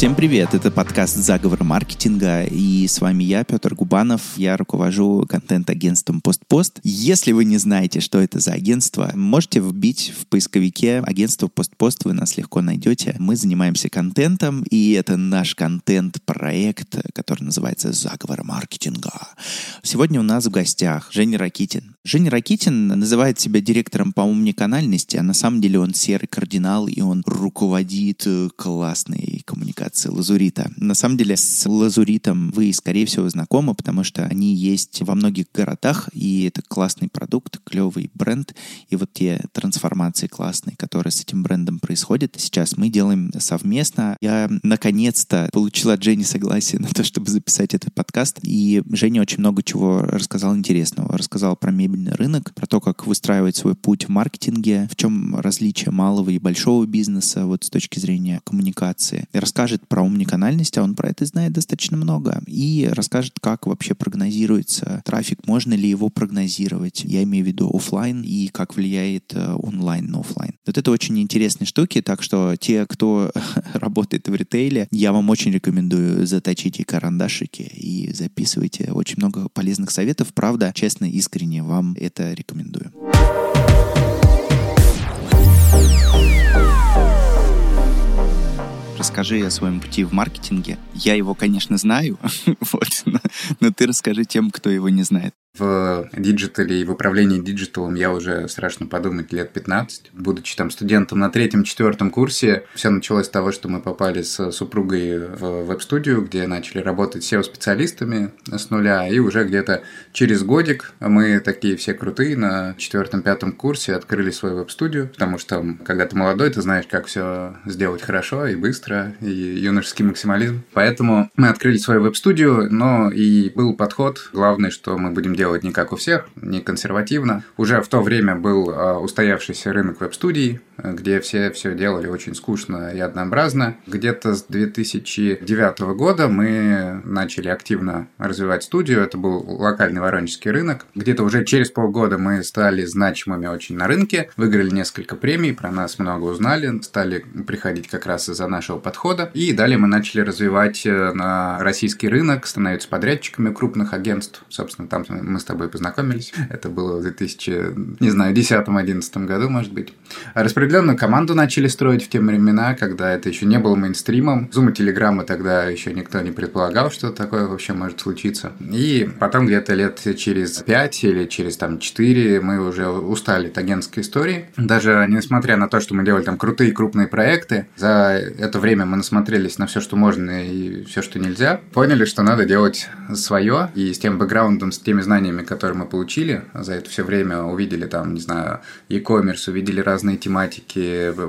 Всем привет! Это подкаст «Заговор маркетинга» и с вами я, Петр Губанов. Я руковожу контент-агентством «Постпост». Если вы не знаете, что это за агентство, можете вбить в поисковике агентство «Постпост», вы нас легко найдете. Мы занимаемся контентом, и это наш контент-проект, который называется «Заговор маркетинга». Сегодня у нас в гостях Женя Ракитин. Женя Ракитин называет себя директором по умниканальности, а на самом деле он серый кардинал, и он руководит классной коммуникацией коммуникации лазурита. На самом деле с лазуритом вы, скорее всего, знакомы, потому что они есть во многих городах, и это классный продукт, клевый бренд, и вот те трансформации классные, которые с этим брендом происходят, сейчас мы делаем совместно. Я наконец-то получила от Жени согласие на то, чтобы записать этот подкаст, и Женя очень много чего рассказал интересного. Рассказал про мебельный рынок, про то, как выстраивать свой путь в маркетинге, в чем различие малого и большого бизнеса вот с точки зрения коммуникации. И расскажет расскажет про умниканальность, а он про это знает достаточно много, и расскажет, как вообще прогнозируется трафик, можно ли его прогнозировать. Я имею в виду офлайн и как влияет э, онлайн на офлайн. Вот это очень интересные штуки, так что те, кто работает в ритейле, я вам очень рекомендую заточите карандашики и записывайте очень много полезных советов. Правда, честно, искренне вам это рекомендую. Расскажи о своем пути в маркетинге. Я его, конечно, знаю, вот, но, но ты расскажи тем, кто его не знает. В диджитале и в управлении диджиталом я уже, страшно подумать, лет 15. Будучи там студентом на третьем-четвертом курсе, все началось с того, что мы попали с супругой в веб-студию, где начали работать SEO-специалистами с нуля, и уже где-то через годик мы такие все крутые на четвертом-пятом курсе открыли свою веб-студию, потому что когда ты молодой, ты знаешь, как все сделать хорошо и быстро, и юношеский максимализм. Поэтому мы открыли свою веб-студию, но и был подход, главное, что мы будем делать не как у всех, не консервативно. Уже в то время был а, устоявшийся рынок веб-студий, где все все делали очень скучно и однообразно. Где-то с 2009 года мы начали активно развивать студию. Это был локальный воронежский рынок. Где-то уже через полгода мы стали значимыми очень на рынке, выиграли несколько премий, про нас много узнали, стали приходить как раз из-за нашего подхода. И далее мы начали развивать э, на российский рынок, становиться подрядчиками крупных агентств. Собственно, там мы с тобой познакомились. Это было в 2000, не знаю, 10-11 году, может быть. Распределенную команду начали строить в те времена, когда это еще не было мейнстримом. Зум и Телеграмма тогда еще никто не предполагал, что такое вообще может случиться. И потом где-то лет через 5 или через там 4 мы уже устали от агентской истории. Даже несмотря на то, что мы делали там крутые крупные проекты, за это время мы насмотрелись на все, что можно и все, что нельзя. Поняли, что надо делать свое, и с тем бэкграундом, с теми знаниями, которые мы получили за это все время, увидели там, не знаю, e-commerce, увидели разные тематики,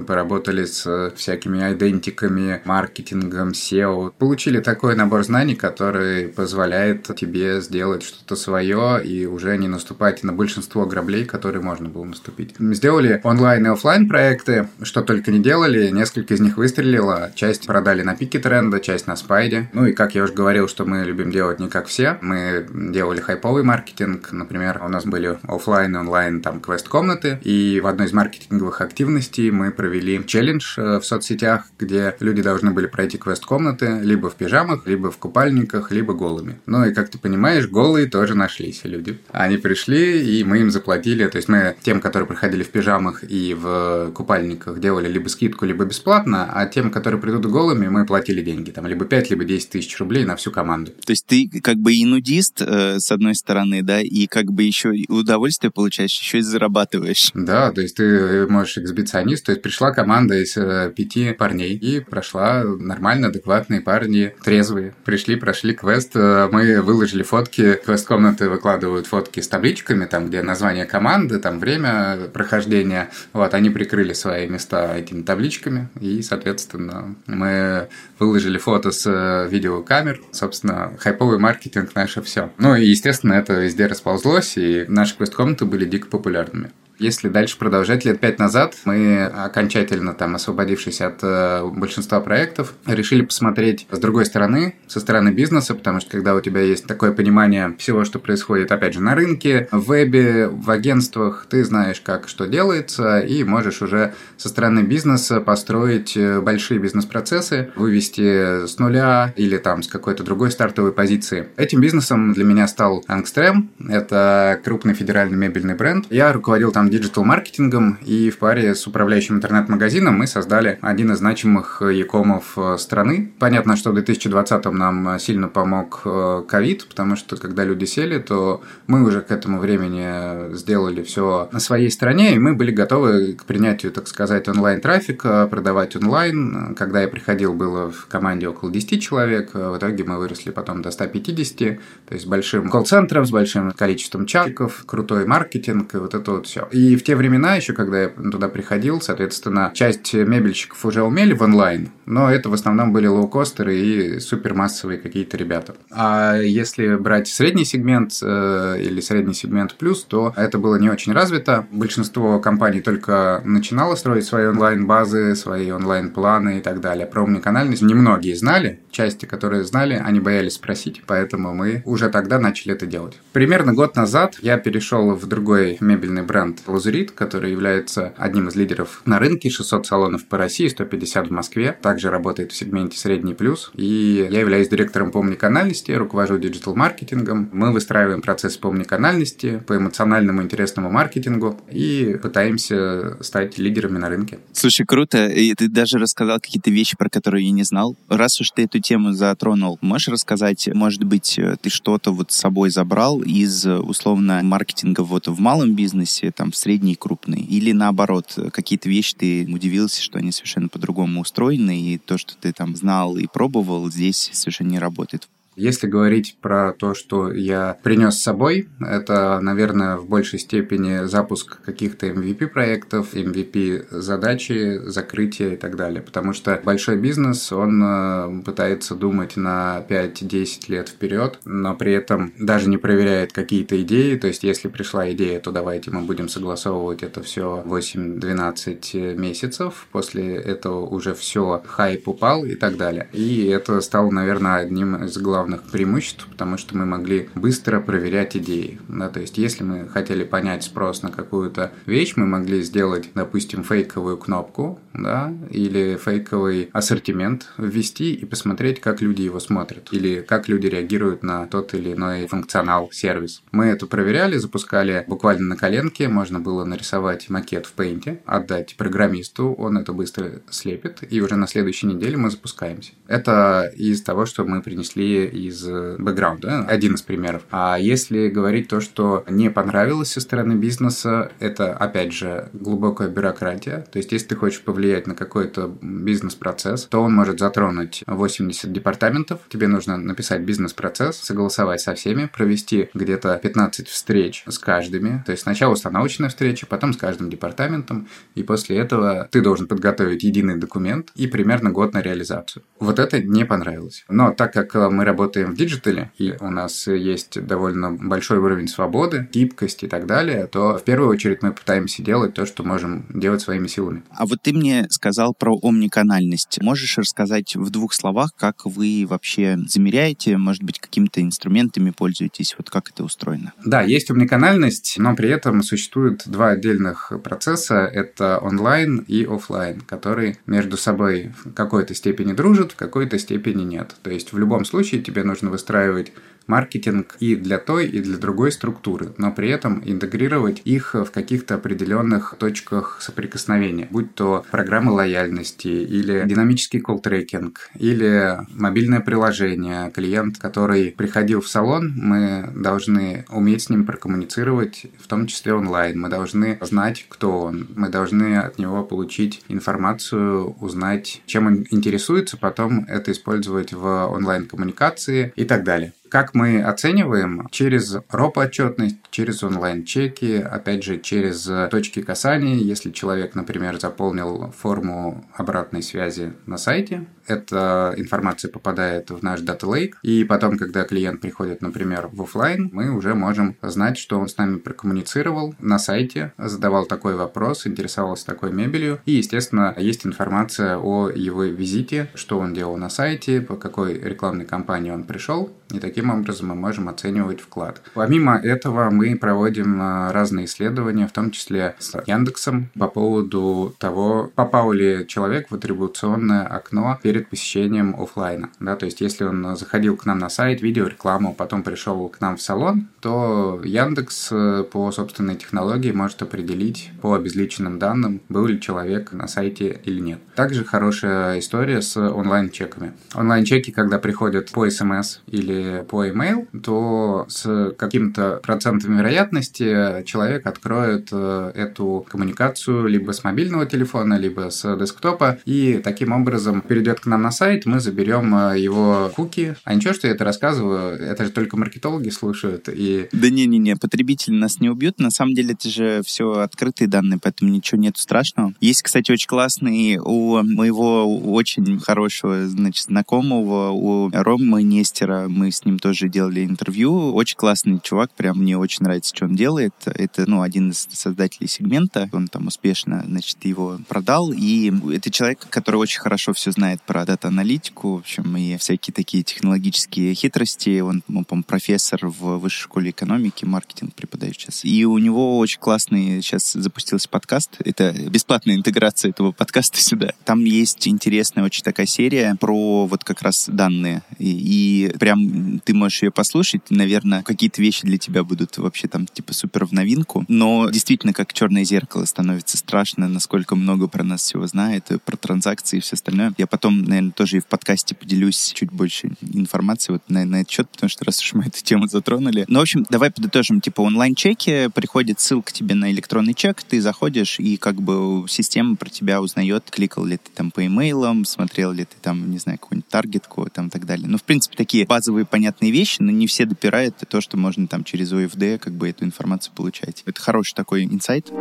поработали с всякими айдентиками, маркетингом, SEO. Получили такой набор знаний, который позволяет тебе сделать что-то свое и уже не наступать на большинство граблей, которые можно было наступить. Сделали онлайн и офлайн проекты, что только не делали, несколько из них выстрелило, часть продали на пике тренда, часть на спайде. Ну и как я уже говорил, что мы любим делать не как все, мы делали хайповый маркетинг. Например, у нас были офлайн и онлайн там квест-комнаты, и в одной из маркетинговых активностей мы провели челлендж э, в соцсетях, где люди должны были пройти квест-комнаты либо в пижамах, либо в купальниках, либо голыми. Ну и, как ты понимаешь, голые тоже нашлись люди. Они пришли, и мы им заплатили, то есть мы тем, которые приходили в пижамах и в купальниках, делали либо скидку, либо бесплатно, а тем, которые придут голыми, мы платили деньги, там либо 5, либо 10 тысяч рублей на всю команду. То есть ты как бы и нудист, э, с одной стороны, да, и как бы еще удовольствие получаешь, еще и зарабатываешь. Да, то есть ты можешь эксбиционист, то есть пришла команда из э, пяти парней и прошла нормально, адекватные парни, трезвые. Пришли, прошли квест, э, мы выложили фотки, квест-комнаты выкладывают фотки с табличками, там, где название команды, там, время прохождения, вот, они прикрыли свои места этими табличками, и, соответственно, мы выложили фото с э, видеокамер, собственно, хайповый маркетинг наше все. Ну и, естественно, это везде расползлось, и наши квест-комнаты были дико популярными. Если дальше продолжать, лет пять назад мы окончательно там освободившись от э, большинства проектов, решили посмотреть с другой стороны, со стороны бизнеса, потому что когда у тебя есть такое понимание всего, что происходит, опять же, на рынке, в вебе, в агентствах, ты знаешь, как что делается, и можешь уже со стороны бизнеса построить э, большие бизнес-процессы, вывести с нуля или там с какой-то другой стартовой позиции. Этим бизнесом для меня стал Angstrem. Это крупный федеральный мебельный бренд. Я руководил там диджитал-маркетингом, и в паре с управляющим интернет-магазином мы создали один из значимых e-com ов э, страны. Понятно, что в 2020 нам сильно помог э, ковид, потому что когда люди сели, то мы уже к этому времени сделали все на своей стороне, и мы были готовы к принятию, так сказать, онлайн-трафика, продавать онлайн. Когда я приходил, было в команде около 10 человек, в итоге мы выросли потом до 150, то есть большим колл-центром, с большим количеством чатиков, крутой маркетинг и вот это вот все. И в те времена еще, когда я туда приходил, соответственно, часть мебельщиков уже умели в онлайн, но это в основном были лоукостеры и супермассовые какие-то ребята. А если брать средний сегмент э, или средний сегмент плюс, то это было не очень развито. Большинство компаний только начинало строить свои онлайн-базы, свои онлайн-планы и так далее. Про умниканальность немногие знали. Части, которые знали, они боялись спросить, поэтому мы уже тогда начали это делать. Примерно год назад я перешел в другой мебельный бренд Лазурит, который является одним из лидеров на рынке, 600 салонов по России, 150 в Москве. Также работает в сегменте средний плюс. И я являюсь директором по умниканальности, руковожу диджитал-маркетингом. Мы выстраиваем процесс по умниканальности, по эмоциональному интересному маркетингу и пытаемся стать лидерами на рынке. Слушай, круто. И ты даже рассказал какие-то вещи, про которые я не знал. Раз уж ты эту тему затронул, можешь рассказать, может быть, ты что-то вот с собой забрал из, условно, маркетинга вот в малом бизнесе, там, в средний и крупный? Или наоборот, какие-то вещи ты удивился, что они совершенно по-другому устроены, и то, что ты там знал и пробовал, здесь совершенно не работает? Если говорить про то, что я принес с собой, это, наверное, в большей степени запуск каких-то MVP-проектов, MVP-задачи, закрытия и так далее. Потому что большой бизнес, он э, пытается думать на 5-10 лет вперед, но при этом даже не проверяет какие-то идеи. То есть, если пришла идея, то давайте мы будем согласовывать это все 8-12 месяцев. После этого уже все, хайп упал и так далее. И это стало, наверное, одним из главных главных преимуществ, потому что мы могли быстро проверять идеи. Да, то есть, если мы хотели понять спрос на какую-то вещь, мы могли сделать, допустим, фейковую кнопку, да, или фейковый ассортимент ввести и посмотреть, как люди его смотрят, или как люди реагируют на тот или иной функционал, сервис. Мы это проверяли, запускали буквально на коленке, можно было нарисовать макет в Paint, отдать программисту, он это быстро слепит, и уже на следующей неделе мы запускаемся. Это из того, что мы принесли из э, бэкграунда. Один из примеров. А если говорить то, что не понравилось со стороны бизнеса, это, опять же, глубокая бюрократия. То есть, если ты хочешь повлиять на какой-то бизнес-процесс, то он может затронуть 80 департаментов. Тебе нужно написать бизнес-процесс, согласовать со всеми, провести где-то 15 встреч с каждыми. То есть, сначала установочная встреча, потом с каждым департаментом. И после этого ты должен подготовить единый документ и примерно год на реализацию. Вот это не понравилось. Но так как мы работаем работаем в диджитале, и у нас есть довольно большой уровень свободы, гибкости и так далее, то в первую очередь мы пытаемся делать то, что можем делать своими силами. А вот ты мне сказал про омниканальность. Можешь рассказать в двух словах, как вы вообще замеряете, может быть, какими-то инструментами пользуетесь, вот как это устроено? Да, есть омниканальность, но при этом существует два отдельных процесса. Это онлайн и офлайн, которые между собой в какой-то степени дружат, в какой-то степени нет. То есть в любом случае тебе нужно выстраивать маркетинг и для той, и для другой структуры, но при этом интегрировать их в каких-то определенных точках соприкосновения, будь то программы лояльности или динамический колл-трекинг, или мобильное приложение. Клиент, который приходил в салон, мы должны уметь с ним прокоммуницировать, в том числе онлайн. Мы должны знать, кто он. Мы должны от него получить информацию, узнать, чем он интересуется, потом это использовать в онлайн-коммуникации и так далее. Как мы оцениваем? Через РОП-отчетность, через онлайн-чеки, опять же, через точки касания. Если человек, например, заполнил форму обратной связи на сайте, эта информация попадает в наш Data Lake, и потом, когда клиент приходит, например, в офлайн, мы уже можем знать, что он с нами прокоммуницировал на сайте, задавал такой вопрос, интересовался такой мебелью, и, естественно, есть информация о его визите, что он делал на сайте, по какой рекламной кампании он пришел, и таким образом мы можем оценивать вклад. Помимо этого мы проводим а, разные исследования, в том числе с Яндексом, по поводу того, попал ли человек в атрибуционное окно перед посещением офлайна. Да, то есть если он заходил к нам на сайт, видел рекламу, потом пришел к нам в салон, то Яндекс э, по собственной технологии может определить по обезличенным данным, был ли человек на сайте или нет. Также хорошая история с онлайн-чеками. Онлайн-чеки, когда приходят по смс или по email, то с каким-то процентом вероятности человек откроет э, эту коммуникацию либо с мобильного телефона, либо с десктопа, и таким образом перейдет к нам на сайт, мы заберем э, его куки. А ничего, что я это рассказываю, это же только маркетологи слушают. И... Да не-не-не, потребители нас не убьют. На самом деле это же все открытые данные, поэтому ничего нет страшного. Есть, кстати, очень классный у моего очень хорошего, значит, знакомого, у Ромы Нестера, мы с ним тоже делали интервью. Очень классный чувак, прям мне очень нравится, что он делает. Это, ну, один из создателей сегмента. Он там успешно, значит, его продал. И это человек, который очень хорошо все знает про дата-аналитику, в общем, и всякие такие технологические хитрости. Он, ну, по профессор в высшей школе экономики, маркетинг преподает сейчас. И у него очень классный сейчас запустился подкаст. Это бесплатная интеграция этого подкаста сюда. Там есть интересная очень такая серия про вот как раз данные. И, и прям ты можешь ее послушать, наверное, какие-то вещи для тебя будут вообще там типа супер в новинку, но действительно как черное зеркало становится страшно, насколько много про нас всего знает, про транзакции и все остальное. Я потом, наверное, тоже и в подкасте поделюсь чуть больше информации вот на, на этот счет, потому что раз уж мы эту тему затронули. Ну, в общем, давай подытожим. Типа онлайн-чеки, приходит ссылка тебе на электронный чек, ты заходишь, и как бы система про тебя узнает, кликал ли ты там по имейлам, смотрел ли ты там, не знаю, какую-нибудь таргетку там и так далее. Ну, в принципе, такие базовые понятные вещи, но не все допирают то, что можно там через ОФД как бы эту информацию получать. Это хороший такой инсайт.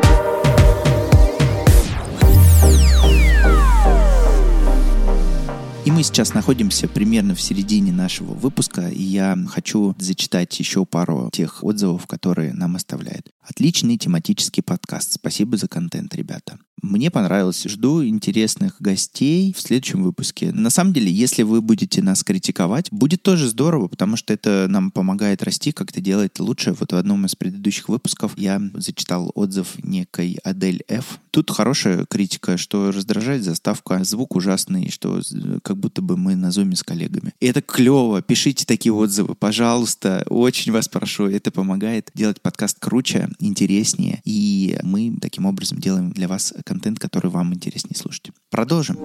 И мы сейчас находимся примерно в середине нашего выпуска, и я хочу зачитать еще пару тех отзывов, которые нам оставляют. Отличный тематический подкаст. Спасибо за контент, ребята. Мне понравилось. Жду интересных гостей в следующем выпуске. На самом деле, если вы будете нас критиковать, будет тоже здорово, потому что это нам помогает расти, как-то делать лучше. Вот в одном из предыдущих выпусков я зачитал отзыв некой Адель Ф. Тут хорошая критика, что раздражает заставка, звук ужасный, что как будто бы мы на зуме с коллегами. И это клево. Пишите такие отзывы, пожалуйста. Очень вас прошу. Это помогает делать подкаст круче, интереснее. И мы таким образом делаем для вас контент, который вам интереснее слушать. Продолжим.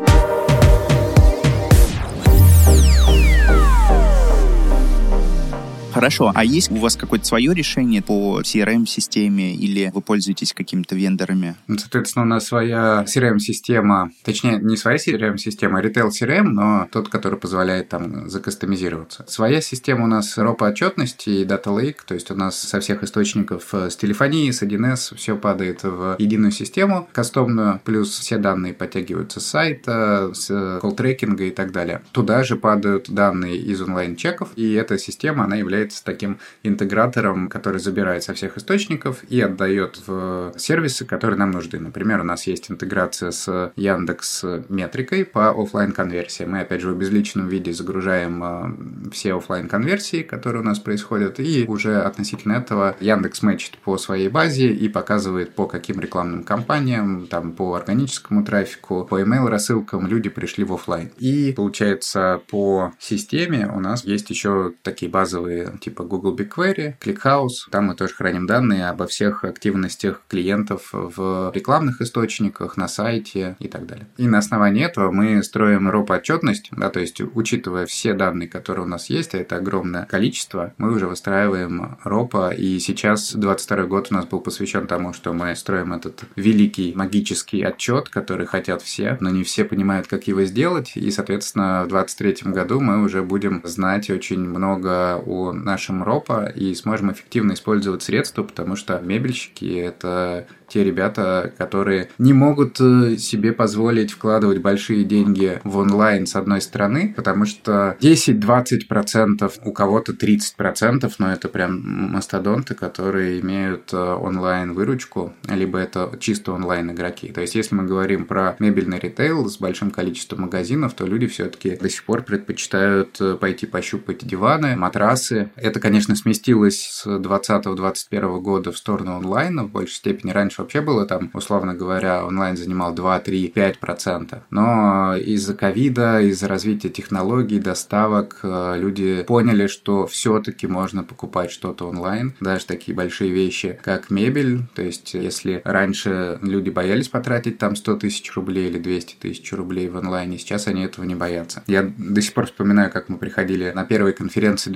Хорошо. А есть у вас какое-то свое решение по CRM-системе или вы пользуетесь какими-то вендорами? Ну, соответственно, у нас своя CRM-система, точнее, не своя CRM-система, а Retail CRM, но тот, который позволяет там закастомизироваться. Своя система у нас ROPA отчетности и Data Lake, то есть у нас со всех источников э, с телефонии, с 1С все падает в единую систему кастомную, плюс все данные подтягиваются с сайта, с колл-трекинга и так далее. Туда же падают данные из онлайн-чеков, и эта система, она является является таким интегратором, который забирает со всех источников и отдает в сервисы, которые нам нужны. Например, у нас есть интеграция с Яндекс метрикой по офлайн конверсии. Мы, опять же, в обезличенном виде загружаем э, все офлайн конверсии, которые у нас происходят, и уже относительно этого Яндекс мэчит по своей базе и показывает, по каким рекламным кампаниям, там, по органическому трафику, по email рассылкам люди пришли в офлайн. И, получается, по системе у нас есть еще такие базовые типа Google BigQuery, ClickHouse. Там мы тоже храним данные обо всех активностях клиентов в рекламных источниках, на сайте и так далее. И на основании этого мы строим ROP-отчетность, да, то есть учитывая все данные, которые у нас есть, а это огромное количество, мы уже выстраиваем ROP, и сейчас 22 год у нас был посвящен тому, что мы строим этот великий магический отчет, который хотят все, но не все понимают, как его сделать, и, соответственно, в 23 году мы уже будем знать очень много о нашем РОПа и сможем эффективно использовать средства, потому что мебельщики — это те ребята, которые не могут э, себе позволить вкладывать большие деньги в онлайн с одной стороны, потому что 10-20%, у кого-то 30%, но это прям мастодонты, которые имеют э, онлайн-выручку, либо это чисто онлайн-игроки. То есть, если мы говорим про мебельный ритейл с большим количеством магазинов, то люди все-таки до сих пор предпочитают э, пойти пощупать диваны, матрасы. Это, конечно, сместилось с 2020-2021 года в сторону онлайна в большей степени. Раньше вообще было там, условно говоря, онлайн занимал 2, 3, 5 процентов. Но из-за ковида, из-за развития технологий, доставок, э, люди поняли, что все-таки можно покупать что-то онлайн, даже такие большие вещи, как мебель. То есть, если раньше люди боялись потратить там 100 тысяч рублей или 200 тысяч рублей в онлайне, сейчас они этого не боятся. Я до сих пор вспоминаю, как мы приходили на первой конференции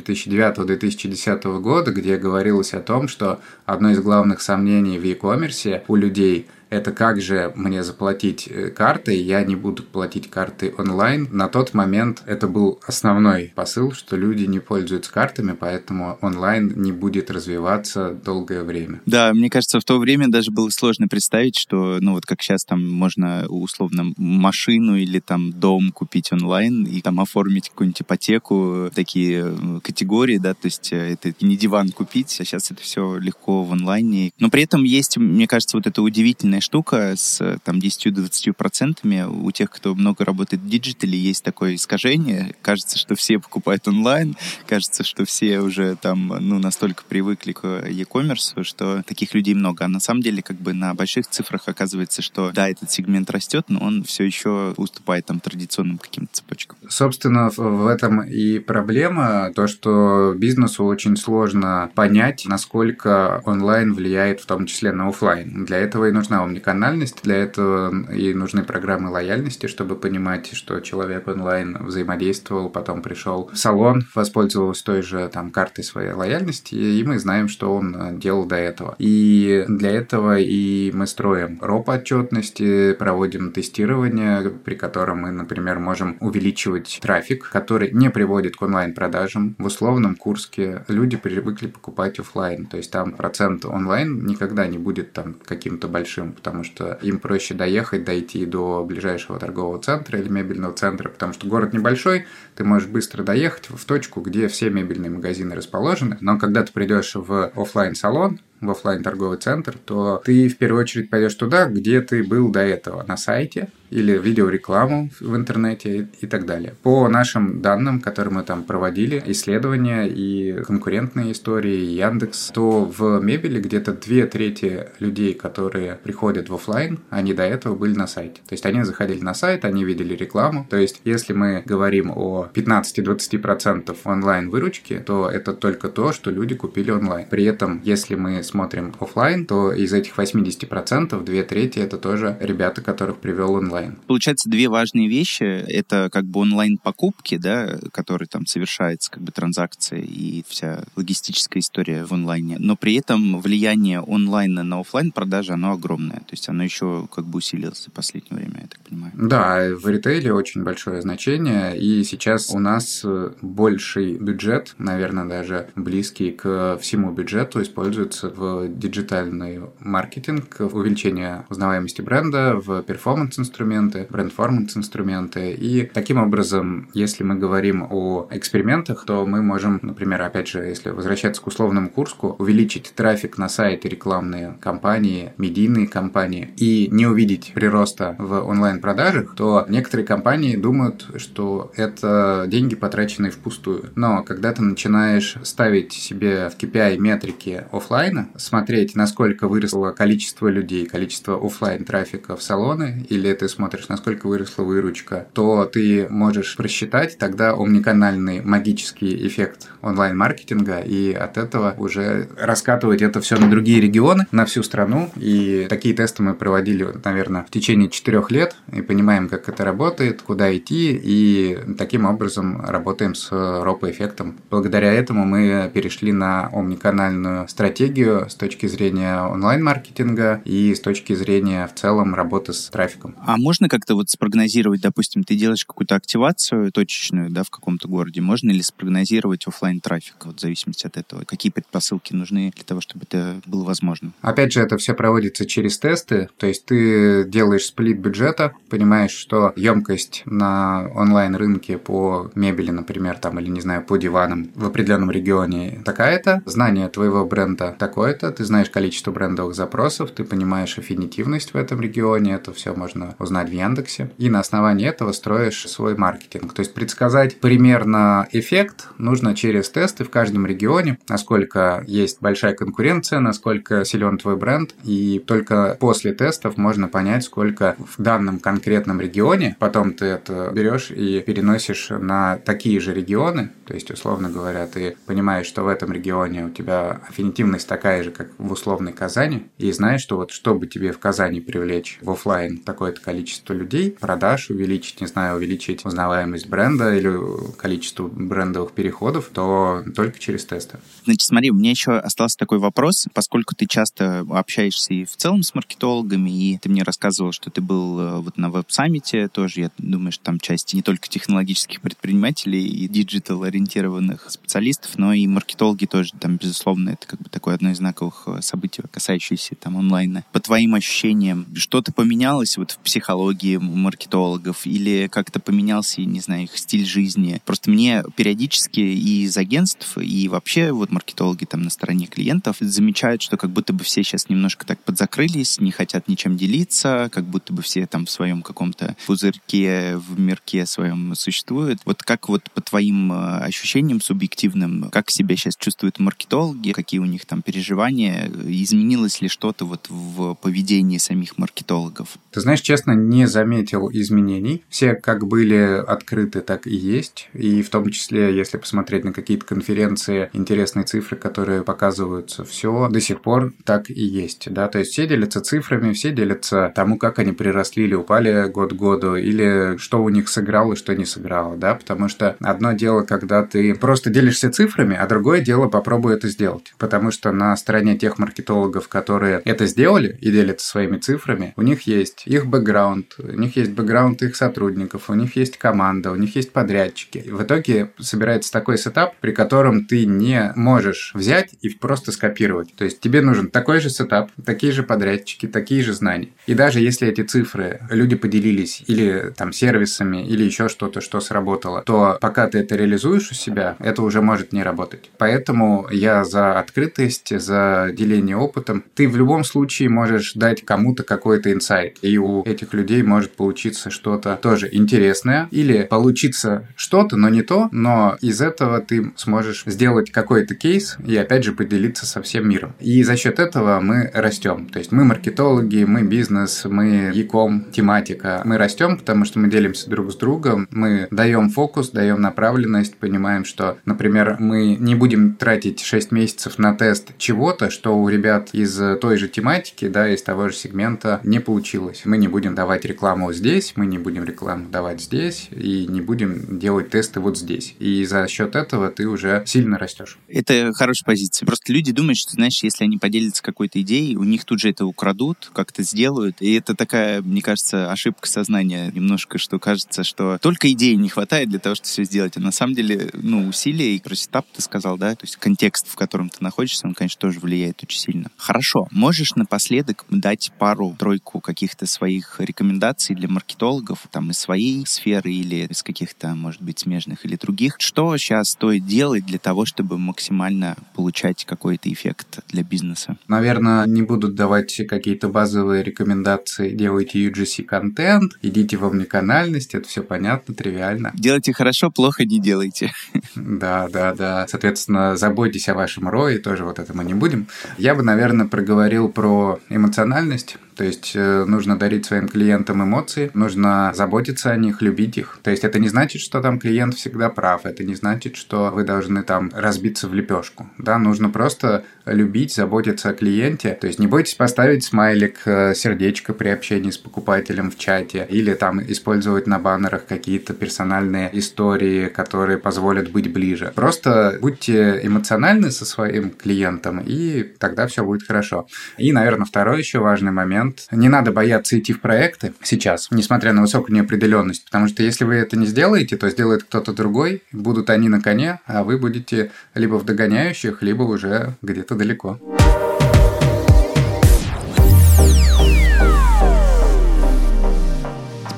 2009-2010 года, где говорилось о том, что одно из главных сомнений в e-commerce у людей – это как же мне заплатить э, картой, я не буду платить картой онлайн. На тот момент это был основной посыл, что люди не пользуются картами, поэтому онлайн не будет развиваться долгое время. Да, мне кажется, в то время даже было сложно представить, что, ну вот как сейчас там можно условно машину или там дом купить онлайн и там оформить какую-нибудь ипотеку, такие э, категории, да, то есть э, это не диван купить, а сейчас это все легко в онлайне. Но при этом есть, мне кажется, вот это удивительное прикольная штука с там 10-20 процентами. У тех, кто много работает в диджитале, есть такое искажение. Кажется, что все покупают онлайн, кажется, что все уже там ну, настолько привыкли к e-commerce, что таких людей много. А на самом деле как бы на больших цифрах оказывается, что да, этот сегмент растет, но он все еще уступает там традиционным каким-то цепочкам. Собственно, в этом и проблема, то, что бизнесу очень сложно понять, насколько онлайн влияет в том числе на офлайн. Для этого и нужна омниканальность. Для этого и нужны программы лояльности, чтобы понимать, что человек онлайн взаимодействовал, потом пришел в салон, воспользовался той же там картой своей лояльности, и мы знаем, что он э, делал до этого. И для этого и мы строим роп отчетности, проводим тестирование, при котором мы, например, можем увеличивать трафик, который не приводит к онлайн-продажам. В условном Курске люди привыкли покупать офлайн, то есть там процент онлайн никогда не будет там каким-то большим, потому что им проще доехать, дойти до ближайшего торгового центра или мебельного центра, потому что город небольшой, ты можешь быстро доехать в точку, где все мебельные магазины расположены, но когда ты придешь в офлайн салон в офлайн торговый центр, то ты в первую очередь пойдешь туда, где ты был до этого, на сайте, или видеорекламу в интернете и так далее. По нашим данным, которые мы там проводили, исследования и конкурентные истории, Яндекс, то в мебели где-то две трети людей, которые приходят в офлайн, они до этого были на сайте. То есть они заходили на сайт, они видели рекламу. То есть если мы говорим о 15-20% онлайн выручки, то это только то, что люди купили онлайн. При этом, если мы смотрим офлайн, то из этих 80% две трети это тоже ребята, которых привел онлайн. Получается, две важные вещи. Это как бы онлайн-покупки, да, которые там совершается, как бы транзакция и вся логистическая история в онлайне. Но при этом влияние онлайна на офлайн продажи, оно огромное. То есть оно еще как бы усилилось в последнее время, я так понимаю. Да, в ритейле очень большое значение. И сейчас у нас больший бюджет, наверное, даже близкий к всему бюджету, используется в диджитальный маркетинг, в увеличение узнаваемости бренда, в перформанс-инструменты, инструменты, бренд-форманс инструменты. И таким образом, если мы говорим о экспериментах, то мы можем, например, опять же, если возвращаться к условному Курску, увеличить трафик на сайты рекламные компании, медийные компании и не увидеть прироста в онлайн-продажах, то некоторые компании думают, что это деньги, потраченные впустую. Но когда ты начинаешь ставить себе в KPI метрики офлайна, смотреть, насколько выросло количество людей, количество офлайн трафика в салоны, или ты смотришь, насколько выросла выручка, то ты можешь просчитать тогда омниканальный магический эффект онлайн-маркетинга и от этого уже раскатывать это все на другие регионы, на всю страну. И такие тесты мы проводили, наверное, в течение четырех лет и понимаем, как это работает, куда идти, и таким образом работаем с ропо-эффектом. Благодаря этому мы перешли на омниканальную стратегию с точки зрения онлайн-маркетинга и с точки зрения в целом работы с трафиком. А можно как-то вот спрогнозировать, допустим, ты делаешь какую-то активацию точечную, да, в каком-то городе, можно ли спрогнозировать офлайн трафик вот в зависимости от этого? Какие предпосылки нужны для того, чтобы это было возможно? Опять же, это все проводится через тесты, то есть ты делаешь сплит бюджета, понимаешь, что емкость на онлайн-рынке по мебели, например, там, или, не знаю, по диванам в определенном регионе такая-то, знание твоего бренда такое-то, ты знаешь количество брендовых запросов, ты понимаешь аффинитивность в этом регионе, это все можно узнать в Яндексе, и на основании этого строишь свой маркетинг. То есть предсказать примерно эффект нужно через тесты в каждом регионе, насколько есть большая конкуренция, насколько силен твой бренд, и только после тестов можно понять, сколько в данном конкретном регионе, потом ты это берешь и переносишь на такие же регионы, то есть, условно говоря, ты понимаешь, что в этом регионе у тебя аффинитивность такая же, как в условной Казани, и знаешь, что вот чтобы тебе в Казани привлечь в офлайн такое-то количество людей, продаж увеличить, не знаю, увеличить узнаваемость бренда или количество брендовых переходов, то только через тесты. Значит, смотри, у меня еще остался такой вопрос, поскольку ты часто общаешься и в целом с маркетологами, и ты мне рассказывал, что ты был э, вот на веб-саммите тоже, я думаю, что там часть не только технологических предпринимателей и диджитал-ориентированных специалистов, но и маркетологи тоже, там, безусловно, это как бы такое одно из знаковых э, событий, касающееся там онлайна. По твоим ощущениям, что-то поменялось вот в психологии маркетологов или как-то поменялся, не знаю, их стиль жизни? Просто мне периодически и из агентств, и вообще вот маркетологи там на стороне клиентов замечают, что как будто бы все сейчас немножко так подзакрылись, не хотят ничем делиться, как будто бы все там в своем каком-то пузырьке, в мирке своем существуют. Вот как вот по твоим э, ощущениям субъективным, как себя сейчас чувствуют маркетологи, какие у них там переживания, изменилось ли что-то вот в поведении самих маркетологов? Ты знаешь, честно, не заметил изменений. Все как были открыты, так и есть. И в том числе, если посмотреть на какие-то конференции, интересные цифры, которые показываются, все до сих пор так и есть. Да? То есть все делятся цифрами, все делятся тому, как они приросли или упали год к году, или что у них сыграло, что не сыграло. Да? Потому что одно дело, когда ты просто делишься цифрами, а другое дело попробуй это сделать. Потому что на стороне тех маркетологов, которые это сделали и делятся своими цифрами, у них есть их бэкграунд, у них есть бэкграунд их сотрудников, у них есть команда, у них есть подрядчики. В итоге собирается такой setup, при котором ты не можешь взять и просто скопировать. То есть тебе нужен такой же setup, такие же подрядчики, такие же знания. И даже если эти цифры люди поделились или там сервисами, или еще что-то, что сработало, то пока ты это реализуешь у себя, это уже может не работать. Поэтому я за открытость, за деление опытом. Ты в любом случае можешь дать кому-то какой-то инсайт, и у этих людей может получиться что-то тоже интересное, или получиться что-то, но не то, но из этого ты сможешь сделать какой-то кейс и опять же поделиться со всем миром. И за счет этого мы растем. То есть мы маркетологи, мы бизнес, мы яком, тематика. Мы растем, потому что мы делимся друг с другом, мы даем фокус, даем направленность, понимаем, что, например, мы не будем тратить 6 месяцев на тест чего-то, что у ребят из той же тематики, да, из того же сегмента не получилось. Мы не будем давать рекламу здесь, мы не будем рекламу давать здесь и не будем делать тесты вот здесь. И за счет этого ты уже сильно растешь. Это хорошая позиция. Просто люди думают, что, знаешь, если они поделятся какой-то идеей, у них тут же это украдут, как-то сделают. И это такая, мне кажется, ошибка сознания немножко, что кажется, что только идеи не хватает для того, чтобы все сделать. А на самом деле, ну, усилия и кросетап, ты сказал, да, то есть контекст, в котором ты находишься, он, конечно, тоже влияет очень сильно. Хорошо. Можешь напоследок дать пару-тройку каких-то своих рекомендаций для маркетологов, там, из своей сферы или из каких-то, может быть, смежных или других? Что сейчас стоит делать для того, чтобы максимально получать какой-то эффект для бизнеса? Наверное, не будут давать какие-то базовые рекомендации. Делайте UGC-контент, идите в омниканальность, это все понятно, тривиально. Делайте хорошо, плохо не делайте. Да, да, да. Соответственно, заботьтесь о вашем ROI, тоже вот это мы не будем. Я бы, наверное, проговорил про эмоциональность, То есть э, нужно дарить своим клиентам эмоции, нужно заботиться о них, любить их. То есть это не значит, что там клиент всегда прав, это не значит, что вы должны там разбиться в лепешку. Да, нужно просто любить, заботиться о клиенте. То есть не бойтесь поставить смайлик, э, сердечко при общении с покупателем в чате или там использовать на баннерах какие-то персональные истории, которые позволят быть ближе. Просто будьте эмоциональны со своим клиентом, и тогда все будет хорошо. И, наверное, второй еще важный момент. Не надо бояться идти в проекты сейчас, несмотря на высокую неопределенность, потому что если вы это не сделаете, то сделает кто-то другой, будут они на коне, а вы будете либо в догоняющих, либо уже где-то далеко.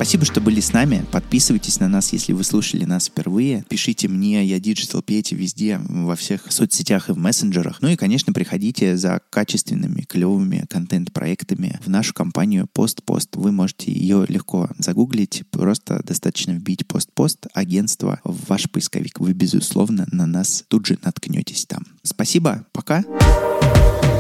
Спасибо, что были с нами. Подписывайтесь на нас, если вы слушали нас впервые. Пишите мне, я Digital Петя везде, во всех соцсетях и в мессенджерах. Ну и, конечно, приходите за качественными, клевыми контент-проектами в нашу компанию PostPost. Вы можете ее легко загуглить, просто достаточно вбить PostPost агентство в ваш поисковик. Вы, безусловно, на нас тут же наткнетесь там. Спасибо, пока! Пока.